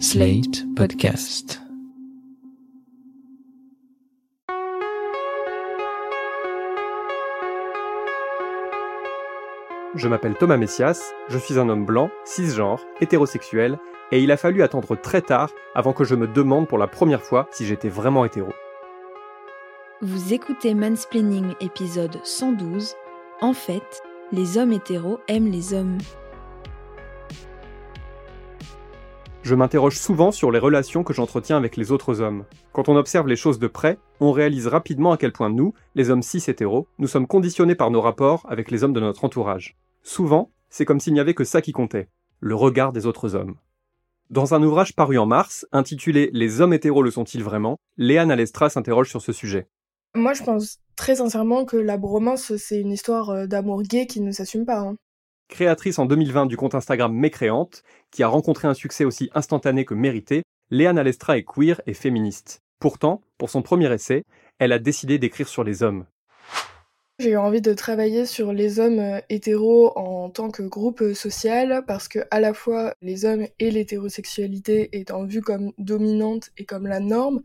Slate Podcast. Je m'appelle Thomas Messias, je suis un homme blanc, cisgenre, hétérosexuel, et il a fallu attendre très tard avant que je me demande pour la première fois si j'étais vraiment hétéro. Vous écoutez Mansplaining épisode 112. En fait, les hommes hétéros aiment les hommes. Je m'interroge souvent sur les relations que j'entretiens avec les autres hommes. Quand on observe les choses de près, on réalise rapidement à quel point nous, les hommes cis hétéros, nous sommes conditionnés par nos rapports avec les hommes de notre entourage. Souvent, c'est comme s'il n'y avait que ça qui comptait, le regard des autres hommes. Dans un ouvrage paru en mars, intitulé Les hommes hétéros le sont-ils vraiment, Léa Alestra s'interroge sur ce sujet. Moi, je pense très sincèrement que la bromance, c'est une histoire euh, d'amour gay qui ne s'assume pas. hein. Créatrice en 2020 du compte Instagram Mécréante, qui a rencontré un succès aussi instantané que mérité, Léa Alestra est queer et féministe. Pourtant, pour son premier essai, elle a décidé d'écrire sur les hommes. J'ai eu envie de travailler sur les hommes euh, hétéros en tant que groupe euh, social parce que à la fois les hommes et l'hétérosexualité étant vus comme dominante et comme la norme,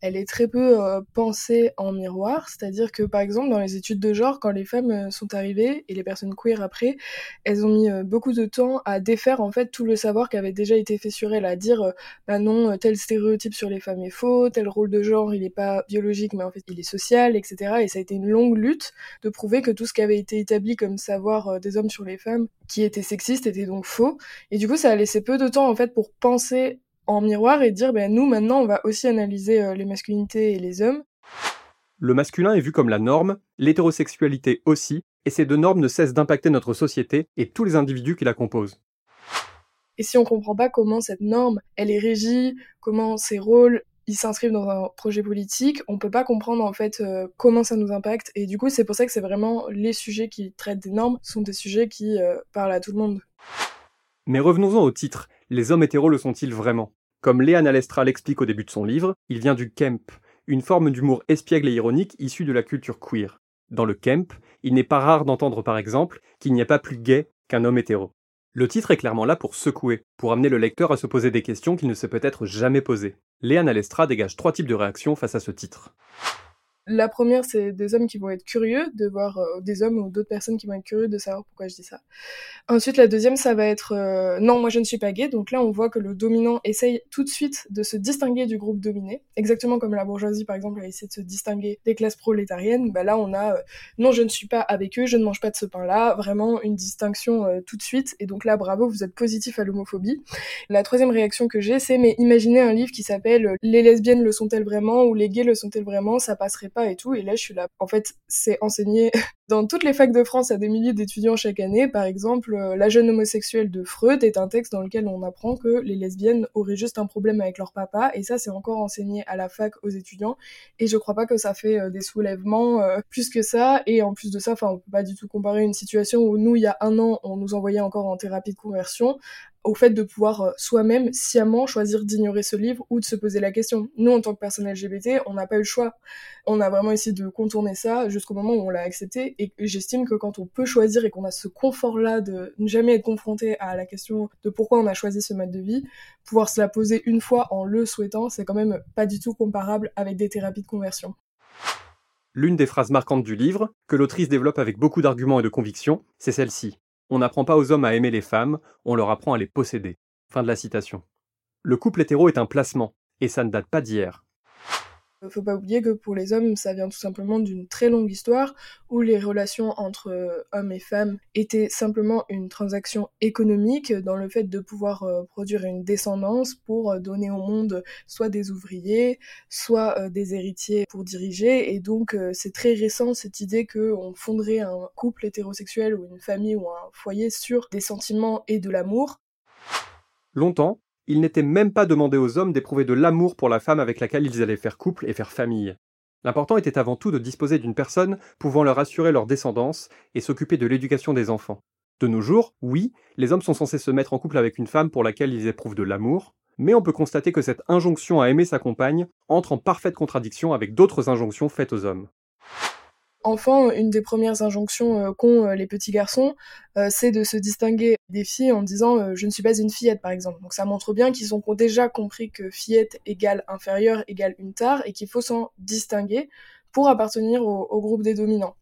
elle est très peu euh, pensée en miroir, c'est-à-dire que par exemple dans les études de genre, quand les femmes euh, sont arrivées et les personnes queer après, elles ont mis euh, beaucoup de temps à défaire en fait tout le savoir qui avait déjà été fait sur elles, à dire bah non, tel stéréotype sur les femmes est faux, tel rôle de genre il est pas biologique mais en fait il est social, etc. Et ça a été une longue lutte de prouver que tout ce qui avait été établi comme savoir des hommes sur les femmes qui était sexiste était donc faux. Et du coup ça a laissé peu de temps en fait pour penser en miroir et dire ben nous maintenant on va aussi analyser euh, les masculinités et les hommes. Le masculin est vu comme la norme, l'hétérosexualité aussi, et ces deux normes ne cessent d'impacter notre société et tous les individus qui la composent. Et si on comprend pas comment cette norme elle est régie, comment ces rôles ils s'inscrivent dans un projet politique, on peut pas comprendre en fait euh, comment ça nous impacte. Et du coup c'est pour ça que c'est vraiment les sujets qui traitent des normes sont des sujets qui euh, parlent à tout le monde. Mais revenons-en au titre. Les hommes hétéros le sont-ils vraiment? Comme Léa Alestra l'explique au début de son livre, il vient du kemp, une forme d'humour espiègle et ironique issue de la culture queer. Dans le kemp, il n'est pas rare d'entendre par exemple qu'il n'y a pas plus gay qu'un homme hétéro. Le titre est clairement là pour secouer, pour amener le lecteur à se poser des questions qu'il ne s'est peut-être jamais posées. Léa Alestra dégage trois types de réactions face à ce titre. La première, c'est des hommes qui vont être curieux de voir euh, des hommes ou d'autres personnes qui vont être curieux de savoir pourquoi je dis ça. Ensuite, la deuxième, ça va être euh, non, moi je ne suis pas gay. Donc là, on voit que le dominant essaye tout de suite de se distinguer du groupe dominé, exactement comme la bourgeoisie, par exemple, a essayé de se distinguer des classes prolétariennes. Bah là, on a euh, non, je ne suis pas avec eux, je ne mange pas de ce pain-là. Vraiment une distinction tout de suite. Et donc là, bravo, vous êtes positif à l'homophobie. La troisième réaction que j'ai, c'est mais imaginez un livre qui s'appelle Les lesbiennes le sont-elles vraiment ou Les gays le sont-elles vraiment? Ça passerait pas et tout. Et là, je suis là. En fait, c'est enseigné dans toutes les facs de France à des milliers d'étudiants chaque année. Par exemple, euh, La jeune homosexuelle de Freud est un texte dans lequel on apprend que les lesbiennes auraient juste un problème avec leur papa. Et ça, c'est encore enseigné à la fac aux étudiants. Et je crois pas que ça fait euh, des soulèvements euh, plus que ça. Et en plus de ça, enfin, on peut pas du tout comparer une situation où nous, il y a un an, on nous envoyait encore en thérapie de conversion au fait de pouvoir soi-même sciemment choisir d'ignorer ce livre ou de se poser la question. Nous, en tant que personnes LGBT, on n'a pas eu le choix. On a vraiment essayé de contourner ça jusqu'au moment où on l'a accepté. Et j'estime que quand on peut choisir et qu'on a ce confort-là de ne jamais être confronté à la question de pourquoi on a choisi ce mode de vie, pouvoir se la poser une fois en le souhaitant, c'est quand même pas du tout comparable avec des thérapies de conversion. L'une des phrases marquantes du livre, que l'autrice développe avec beaucoup d'arguments et de conviction, c'est celle-ci. On n'apprend pas aux hommes à aimer les femmes, on leur apprend à les posséder. Fin de la citation. Le couple hétéro est un placement, et ça ne date pas d'hier. Faut pas oublier que pour les hommes, ça vient tout simplement d'une très longue histoire où les relations entre euh, hommes et femmes étaient simplement une transaction économique dans le fait de pouvoir euh, produire une descendance pour euh, donner au monde soit des ouvriers, soit des héritiers pour diriger. Et donc, c'est très récent cette idée qu'on fonderait un couple hétérosexuel ou une famille ou un foyer sur des sentiments et de l'amour. Longtemps, il n'était même pas demandé aux hommes d'éprouver de l'amour pour la femme avec laquelle ils allaient faire couple et faire famille. L'important était avant tout de disposer d'une personne pouvant leur assurer leur descendance et s'occuper de l'éducation des enfants. De nos jours, oui, les hommes sont censés se mettre en couple avec une femme pour laquelle ils éprouvent de l'amour, mais on peut constater que cette injonction à aimer sa compagne entre en parfaite contradiction avec d'autres injonctions faites aux hommes. Enfant, une des premières injonctions euh, qu'ont euh, les petits garçons, euh, c'est de se distinguer des filles en disant je ne suis pas une fillette par exemple. Donc ça montre bien qu'ils ont déjà compris que fillette égale inférieure égale une tare et qu'il faut s'en distinguer pour appartenir au, groupe des dominants.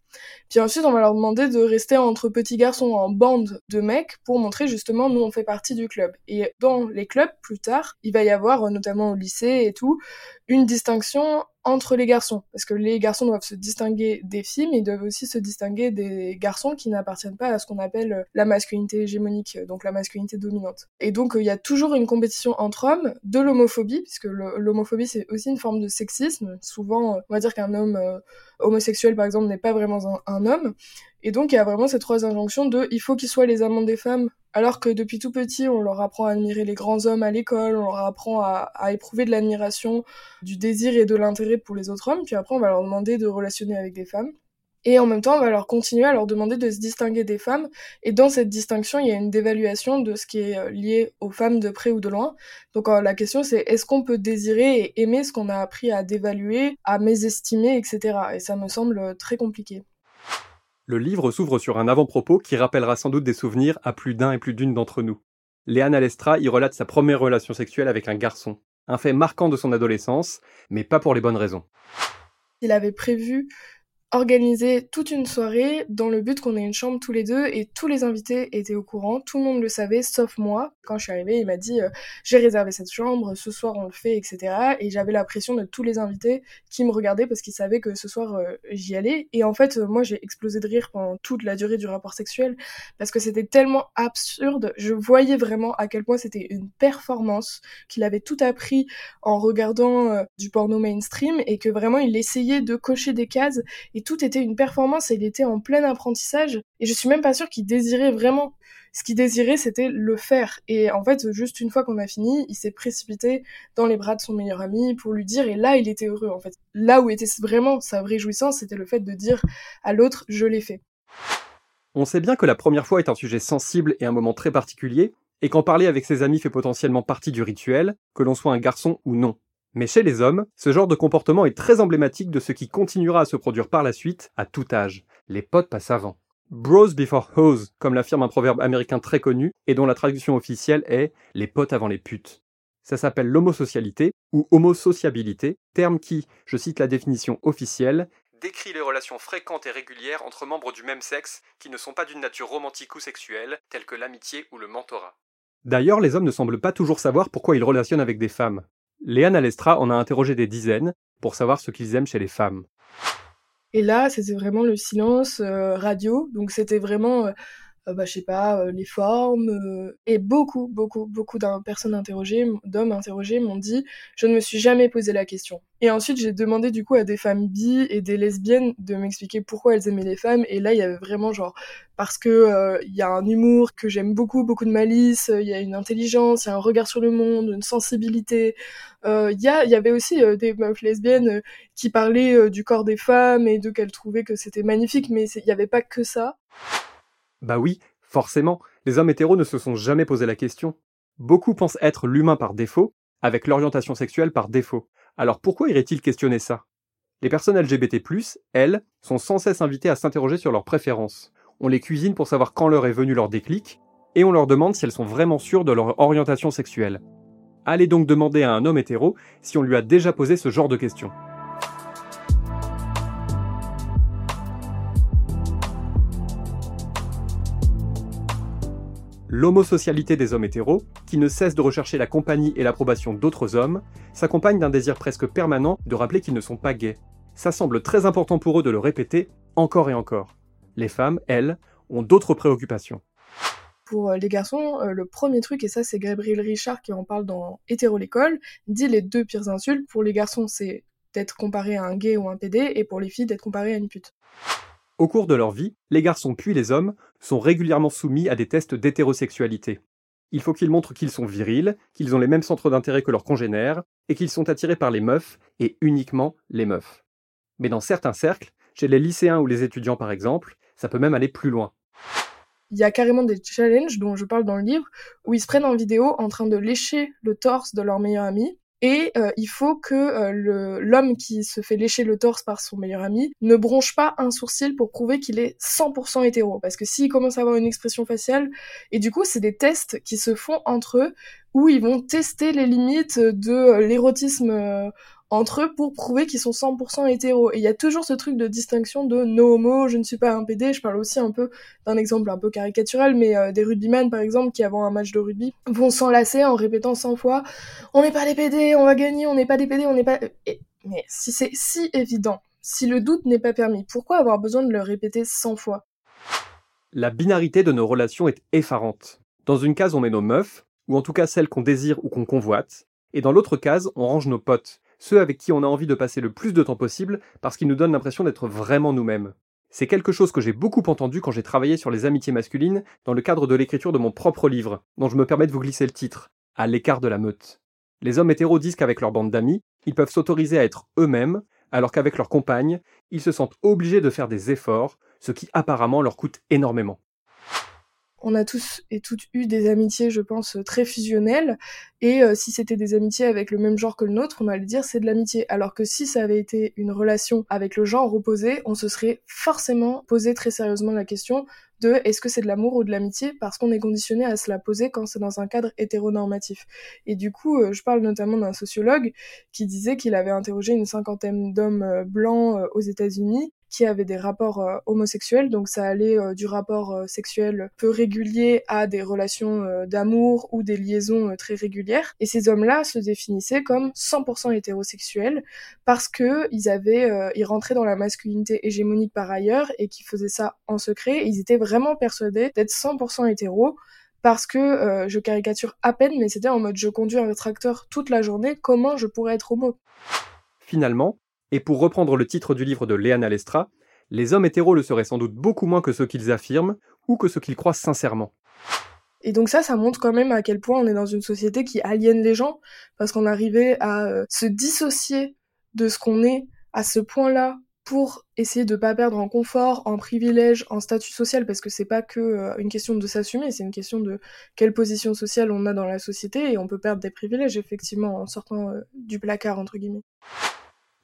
Puis ensuite, on va leur demander de rester entre petits garçons en bande de mecs pour montrer justement nous on fait partie du club. Et dans les clubs, plus tard, il va y avoir, notamment au lycée et tout, une distinction entre les garçons. Parce que les garçons doivent se distinguer des filles, mais ils doivent aussi se distinguer des garçons qui n'appartiennent pas à ce qu'on appelle la masculinité hégémonique, donc la masculinité dominante. Et donc il y a toujours une compétition entre hommes, de l'homophobie, puisque l'homophobie c'est aussi une forme de sexisme. Souvent, on va dire qu'un homme euh, homosexuel par exemple n'est pas vraiment un homme. Et donc il y a vraiment ces trois injonctions de il faut qu'ils soient les amants des femmes, alors que depuis tout petit on leur apprend à admirer les grands hommes à l'école, on leur apprend à, éprouver de l'admiration, du désir et de l'intérêt pour les autres hommes, puis après on va leur demander de relationner avec des femmes. Et en même temps, on va leur continuer à leur demander de se distinguer des femmes. Et dans cette distinction, il y a une dévaluation de ce qui est euh, lié aux femmes de près ou de loin. Donc euh, la question, c'est est-ce qu'on peut désirer et aimer ce qu'on a appris à dévaluer, à mésestimer, etc. Et ça me semble très compliqué. Le livre s'ouvre sur un avant-propos qui rappellera sans doute des souvenirs à plus d'un et plus d'une d'entre nous. Léana Lestra y relate sa première relation sexuelle avec un garçon, un fait marquant de son adolescence, mais pas pour les bonnes raisons. Il avait prévu organisé toute une soirée dans le but qu'on ait une chambre tous les deux et tous les invités étaient au courant, tout le monde le savait sauf moi. Quand je suis arrivée, il m'a dit euh, j'ai réservé cette chambre, ce soir on le fait, etc. Et j'avais la pression de tous les invités qui me regardaient parce qu'ils savaient que ce soir euh, j'y allais. Et en fait, euh, moi j'ai explosé de rire pendant toute la durée du rapport sexuel parce que c'était tellement absurde. Je voyais vraiment à quel point c'était une performance, qu'il avait tout appris en regardant du porno mainstream et que vraiment il essayait de cocher des cases tout était une performance et il était en plein apprentissage et je suis même pas sûre qu'il désirait vraiment. Ce qu'il désirait, c'était le faire. Et en fait, juste une fois qu'on a fini, il s'est précipité dans les bras de son meilleur ami pour lui dire, et là, il était heureux, en fait. Là où était vraiment sa vraie jouissance, c'était le fait de dire à l'autre, je l'ai fait. On sait bien que la première fois est un sujet sensible et un moment très particulier, et qu'en parler avec ses amis fait potentiellement partie du rituel, que l'on soit un garçon ou non. Mais chez les hommes, ce genre de comportement est très emblématique de ce qui continuera à se produire par la suite, à tout âge. Les potes passent avant. Bros before hoes, comme l'affirme un proverbe américain très connu, et dont la traduction officielle est les potes avant les putes. Ça s'appelle l'homosocialité ou homosociabilité, terme qui, je cite la définition officielle, décrit les relations fréquentes et régulières entre membres du même sexe qui ne sont pas d'une nature romantique ou sexuelle, telle que l'amitié ou le mentorat. D'ailleurs, les hommes ne semblent pas toujours savoir pourquoi ils relationnent avec des femmes. Léane Alestra en a interrogé des dizaines pour savoir ce qu'ils aiment chez les femmes. Et là, c'était vraiment le silence euh, radio, donc c'était vraiment euh, bah, je sais pas, euh, les formes. Euh, et beaucoup, beaucoup, beaucoup personnes d'hommes interrogés m'ont dit je ne me suis jamais posé la question. Et ensuite, j'ai demandé du coup à des femmes bi et des lesbiennes de m'expliquer pourquoi elles aimaient les femmes. Et là, il y avait vraiment genre parce que il y a un humour que j'aime beaucoup, beaucoup de malice, il y a une intelligence, il y a un regard sur le monde, une sensibilité. Il y, y avait aussi des meufs lesbiennes qui parlaient du corps des femmes et de qu'elles trouvaient que c'était magnifique, mais il n'y avait pas que ça. Bah oui, forcément, les hommes hétéros ne se sont jamais posé la question. Beaucoup pensent être l'humain par défaut, avec l'orientation sexuelle par défaut. Alors pourquoi irait-il questionner ça? Les personnes LGBT+, elles, sont sans cesse invitées à s'interroger sur leurs préférences. On les cuisine pour savoir quand leur est venu leur déclic, et on leur demande si elles sont vraiment sûres de leur orientation sexuelle. Allez donc demander à un homme hétéro si on lui a déjà posé ce genre de questions. L'homosocialité des hommes hétéros, qui ne cesse de rechercher la compagnie et l'approbation d'autres hommes, s'accompagne d'un désir presque permanent de rappeler qu'ils ne sont pas gays. Ça semble très important pour eux de le répéter encore et encore. Les femmes, elles, ont d'autres préoccupations. Pour euh, les garçons, euh, le premier truc, et ça c'est Gabriel Richard qui en parle dans Hétéro l'école, dit les deux pires insultes. Pour les garçons, c'est d'être comparé à un gay ou un PD, et pour les filles, d'être comparé à une pute. Au cours de leur vie, les garçons puis les hommes sont régulièrement soumis à des tests d'hétérosexualité. Il faut qu'ils montrent qu'ils sont virils, qu'ils ont les mêmes centres d'intérêt que leurs congénères, et qu'ils sont attirés par les meufs, et uniquement les meufs. Mais dans certains cercles, chez les lycéens ou les étudiants par exemple, ça peut même aller plus loin. Il y a carrément des challenges dont je parle dans le livre, où ils se prennent en vidéo en train de lécher le torse de leur meilleur ami, et euh, il faut que euh, l'homme qui se fait lécher le torse par son meilleur ami ne bronche pas un sourcil pour prouver qu'il est 100% hétéro. Parce que s'il commence à avoir une expression faciale, et du coup c'est des tests qui se font entre eux où ils vont tester les limites de l'érotisme entre eux pour prouver qu'ils sont 100% hétéros. Et il y a toujours ce truc de distinction de no homo, je ne suis pas un PD. Je parle aussi un peu d'un exemple un peu caricatural, mais euh, des rugbymen par exemple qui avant un match de rugby vont s'enlacer en répétant 100 fois on n'est pas des PD, on va gagner, on n'est pas des PD, on n'est pas. Mais si c'est si évident, si le doute n'est pas permis, pourquoi avoir besoin de le répéter 100 fois? La binarité de nos relations est effarante. Dans une case, on met nos meufs, ou en tout cas celles qu'on désire ou qu'on convoite, et dans l'autre case, on range nos potes, ceux avec qui on a envie de passer le plus de temps possible parce qu'ils nous donnent l'impression d'être vraiment nous-mêmes. C'est quelque chose que j'ai beaucoup entendu quand j'ai travaillé sur les amitiés masculines dans le cadre de l'écriture de mon propre livre, dont je me permets de vous glisser le titre, À l'écart de la meute. Les hommes hétéros disent qu'avec leur bande d'amis, ils peuvent s'autoriser à être eux-mêmes, alors qu'avec leurs compagnes, ils se sentent obligés de faire des efforts, ce qui apparemment leur coûte énormément on a tous et toutes eu des amitiés, je pense, très fusionnelles. Et euh, si c'était des amitiés avec le même genre que le nôtre, on allait dire c'est de l'amitié. Alors que si ça avait été une relation avec le genre opposé, on se serait forcément posé très sérieusement la question de est-ce que c'est de l'amour ou de l'amitié? Parce qu'on est conditionné à se la poser quand c'est dans un cadre hétéronormatif. Et du coup, euh, je parle notamment d'un sociologue qui disait qu'il avait interrogé une cinquantaine d'hommes euh, blancs aux États-Unis qui avaient des rapports euh, homosexuels, donc ça allait euh, du rapport euh, sexuel peu régulier à des relations d'amour ou des liaisons très régulières. Et ces hommes-là se définissaient comme 100% hétérosexuels parce que ils avaient, ils rentraient dans la masculinité hégémonique par ailleurs et qui faisaient ça en secret. ils étaient vraiment persuadés d'être 100% hétéros parce que je caricature à peine, mais c'était en mode je conduis un tracteur toute la journée, comment je pourrais être homo? Finalement, et pour reprendre le titre du livre de Léana Lestra, les hommes hétéros le seraient sans doute beaucoup moins que ceux qu'ils affirment ou que ceux qu'ils croient sincèrement. Et donc ça, ça montre quand même à quel point on est dans une société qui aliène les gens, parce qu'on arrivait à euh, se dissocier de ce qu'on est à ce point-là pour essayer de pas perdre en confort, en privilège, en statut social, parce que c'est pas que euh, une question de s'assumer, c'est une question de quelle position sociale on a dans la société, et on peut perdre des privilèges effectivement en sortant euh, du placard entre guillemets.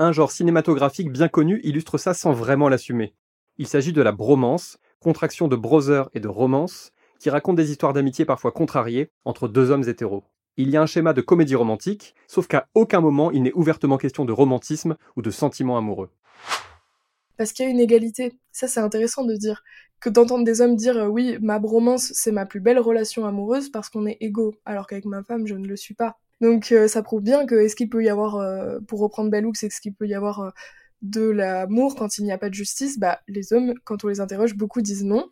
Un genre cinématographique bien connu illustre ça sans vraiment l'assumer. Il s'agit de la bromance, contraction de brother et de romance, qui raconte des histoires d'amitié parfois contrariées entre deux hommes hétéros. Il y a un schéma de comédie romantique, sauf qu'à aucun moment il n'est ouvertement question de romantisme ou de sentiments amoureux. Parce qu'il y a une égalité. Ça, c'est intéressant de dire. Que d'entendre des hommes dire euh, oui, ma bromance, c'est ma plus belle relation amoureuse parce qu'on est égaux, alors qu'avec ma femme, je ne le suis pas. Donc euh, ça prouve bien que est-ce qu'il peut y avoir, euh, pour reprendre Bellux, c'est ce qu'il peut y avoir euh, de l'amour quand il n'y a pas de justice? Bah les hommes, quand on les interroge, beaucoup disent non.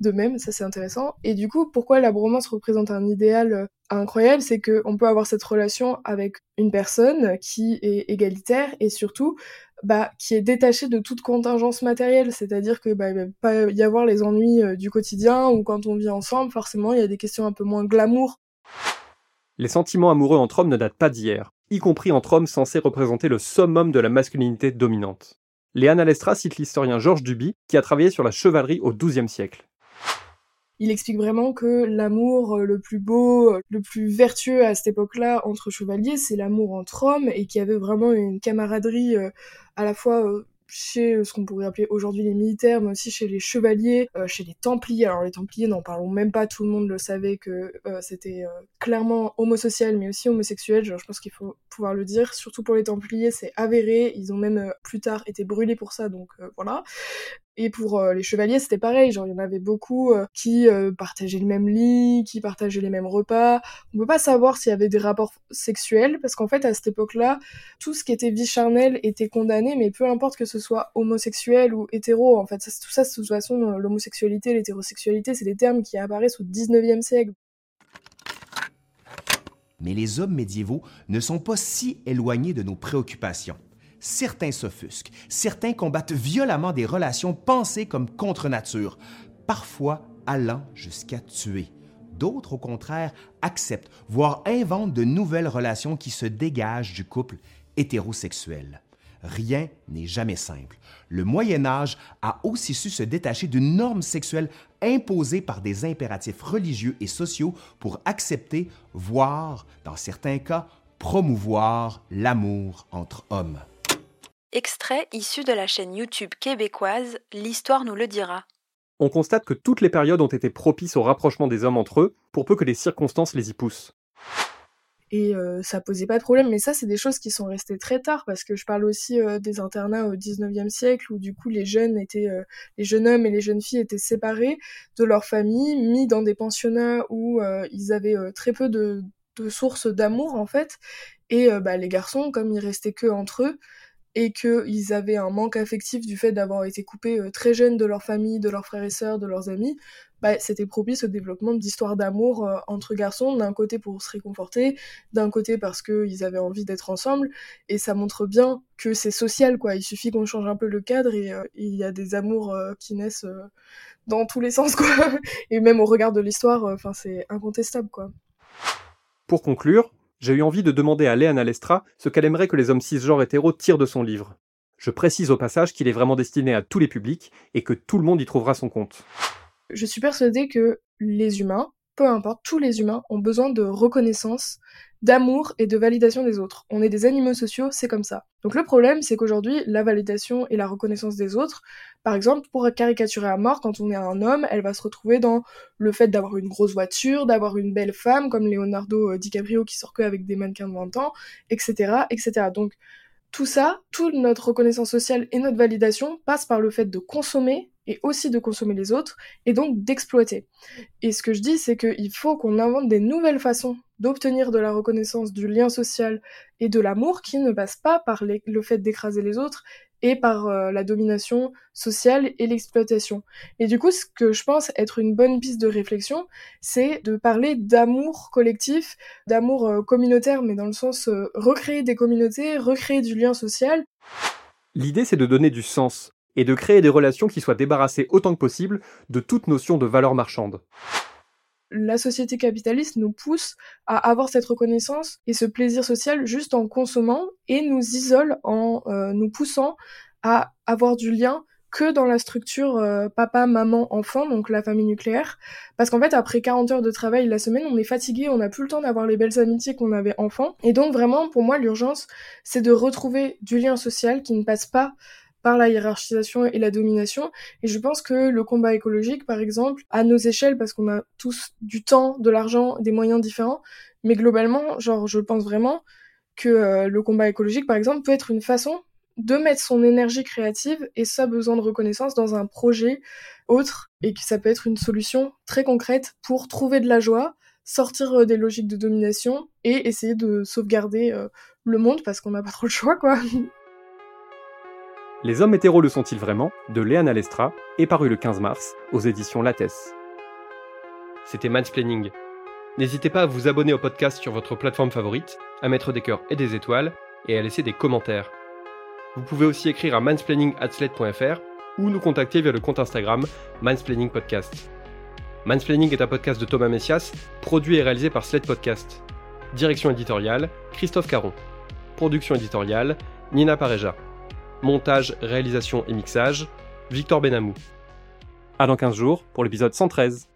De même, ça c'est intéressant. Et du coup, pourquoi la bromance représente un idéal incroyable, c'est qu'on peut avoir cette relation avec une personne qui est égalitaire et surtout bah, qui est détachée de toute contingence matérielle, c'est-à-dire que bah, va pas y avoir les ennuis du quotidien ou quand on vit ensemble, forcément il y a des questions un peu moins glamour les sentiments amoureux entre hommes ne datent pas d'hier, y compris entre hommes censés représenter le summum de la masculinité dominante. Léana Lestra cite l'historien Georges Duby, qui a travaillé sur la chevalerie au XIIe siècle. Il explique vraiment que l'amour euh, le plus beau, euh, le plus vertueux à cette époque-là entre chevaliers, c'est l'amour entre hommes et qu'il y avait vraiment une camaraderie euh, à la fois chez euh, ce qu'on pourrait appeler aujourd'hui les militaires, mais aussi chez les chevaliers, euh, chez les templiers. Alors les templiers, n'en parlons même pas, tout le monde le savait que euh, c'était clairement homosocial, mais aussi homosexuel. Je pense qu'il faut pouvoir le dire. Surtout pour les templiers, c'est avéré. Ils ont même plus tard été brûlés pour ça, donc voilà. Et pour euh, les chevaliers, c'était pareil, genre il y en avait beaucoup euh, qui euh, partageaient le même lit, qui partageaient les mêmes repas. On peut pas savoir s'il y avait des rapports sexuels parce qu'en fait à cette époque-là, tout ce qui était vie charnelle était condamné, mais peu importe que ce soit homosexuel ou hétéro, en fait, tout ça, de toute façon, l'homosexualité, l'hétérosexualité, c'est des termes qui apparaissent au 19e siècle. Mais les hommes médiévaux ne sont pas si éloignés de nos préoccupations certains s'offusquent, certains combattent violemment des relations pensées comme contre nature, parfois allant jusqu'à tuer. D'autres, au contraire, acceptent, voire inventent de nouvelles relations qui se dégagent du couple hétérosexuel. Rien n'est jamais simple. Le Moyen Âge a aussi su se détacher d'une norme sexuelle imposée par des impératifs religieux et sociaux pour accepter, voire, dans certains cas, promouvoir l'amour entre hommes. Extrait issu de la chaîne YouTube québécoise L'Histoire nous le dira. On constate que toutes les périodes ont été propices au rapprochement des hommes entre eux, pour peu que les circonstances les y poussent. Et euh, ça posait pas de problème, mais ça c'est des choses qui sont restées très tard parce que je parle aussi euh, des internats au 19e siècle où du coup les jeunes étaient euh, les jeunes hommes et les jeunes filles étaient séparés de leur famille, mis dans des pensionnats où ils avaient très peu de, de sources d'amour en fait et bah, les garçons comme ils restaient que entre eux et qu'ils avaient un manque affectif du fait d'avoir été coupés très jeunes de leur famille, de leurs frères et sœurs, de leurs amis, bah, c'était propice au développement d'histoires d'amour euh, entre garçons, d'un côté pour se réconforter, d'un côté parce qu'ils avaient envie d'être ensemble, et ça montre bien que c'est social, quoi. Il suffit qu'on change un peu le cadre et euh, il y a des amours euh, qui naissent dans tous les sens, quoi. et même au regard de l'histoire, enfin, c'est incontestable, quoi. Pour conclure, j'ai eu envie de demander à Léana Lestra ce qu'elle aimerait que les hommes cisgenres hétéros tirent de son livre. Je précise au passage qu'il est vraiment destiné à tous les publics et que tout le monde y trouvera son compte. Je suis persuadée que les humains, peu importe, tous les humains ont besoin de reconnaissance, d'amour et de validation des autres. On est des animaux sociaux, c'est comme ça. Donc le problème, c'est qu'aujourd'hui, la validation et la reconnaissance des autres, par exemple, pour caricaturer à mort, quand on est un homme, elle va se retrouver dans le fait d'avoir une grosse voiture, d'avoir une belle femme, comme Leonardo euh, DiCaprio qui sort que avec des mannequins de 20 ans, etc., etc. Donc tout ça, toute notre reconnaissance sociale et notre validation passe par le fait de consommer et aussi de consommer les autres, et donc d'exploiter. Et ce que je dis, c'est qu'il faut qu'on invente des nouvelles façons d'obtenir de la reconnaissance, du lien social et de l'amour qui ne passent pas par le fait d'écraser les autres et par euh, la domination sociale et l'exploitation. Et du coup, ce que je pense être une bonne piste de réflexion, c'est de parler d'amour collectif, d'amour euh, communautaire, mais dans le sens euh, recréer des communautés, recréer du lien social. L'idée, c'est de donner du sens et de créer des relations qui soient débarrassées autant que possible de toute notion de valeur marchande. La société capitaliste nous pousse à avoir cette reconnaissance et ce plaisir social juste en consommant et nous isole en euh, nous poussant à avoir du lien que dans la structure euh, papa, maman, enfant, donc la famille nucléaire. Parce qu'en fait, après 40 heures de travail la semaine, on est fatigué, on n'a plus le temps d'avoir les belles amitiés qu'on avait enfant. Et donc vraiment, pour moi, l'urgence, c'est de retrouver du lien social qui ne passe pas par la hiérarchisation et la domination. Et je pense que le combat écologique, par exemple, à nos échelles, parce qu'on a tous du temps, de l'argent, des moyens différents, mais globalement, genre, je pense vraiment que euh, le combat écologique, par exemple, peut être une façon de mettre son énergie créative et sa besoin de reconnaissance dans un projet autre, et que ça peut être une solution très concrète pour trouver de la joie, sortir euh, des logiques de domination et essayer de sauvegarder euh, le monde parce qu'on n'a pas trop le choix, quoi. Les hommes hétéros le sont-ils vraiment? de Léana Lestra est paru le 15 mars aux éditions Lattès. C'était Mansplaining. N'hésitez pas à vous abonner au podcast sur votre plateforme favorite, à mettre des cœurs et des étoiles et à laisser des commentaires. Vous pouvez aussi écrire à mansplaining@sled.fr ou nous contacter via le compte Instagram Mansplaining Podcast. Mansplaining est un podcast de Thomas Messias, produit et réalisé par Sled Podcast. Direction éditoriale, Christophe Caron. Production éditoriale, Nina Pareja. Montage, réalisation et mixage, Victor Benamou. À dans 15 jours pour l'épisode 113.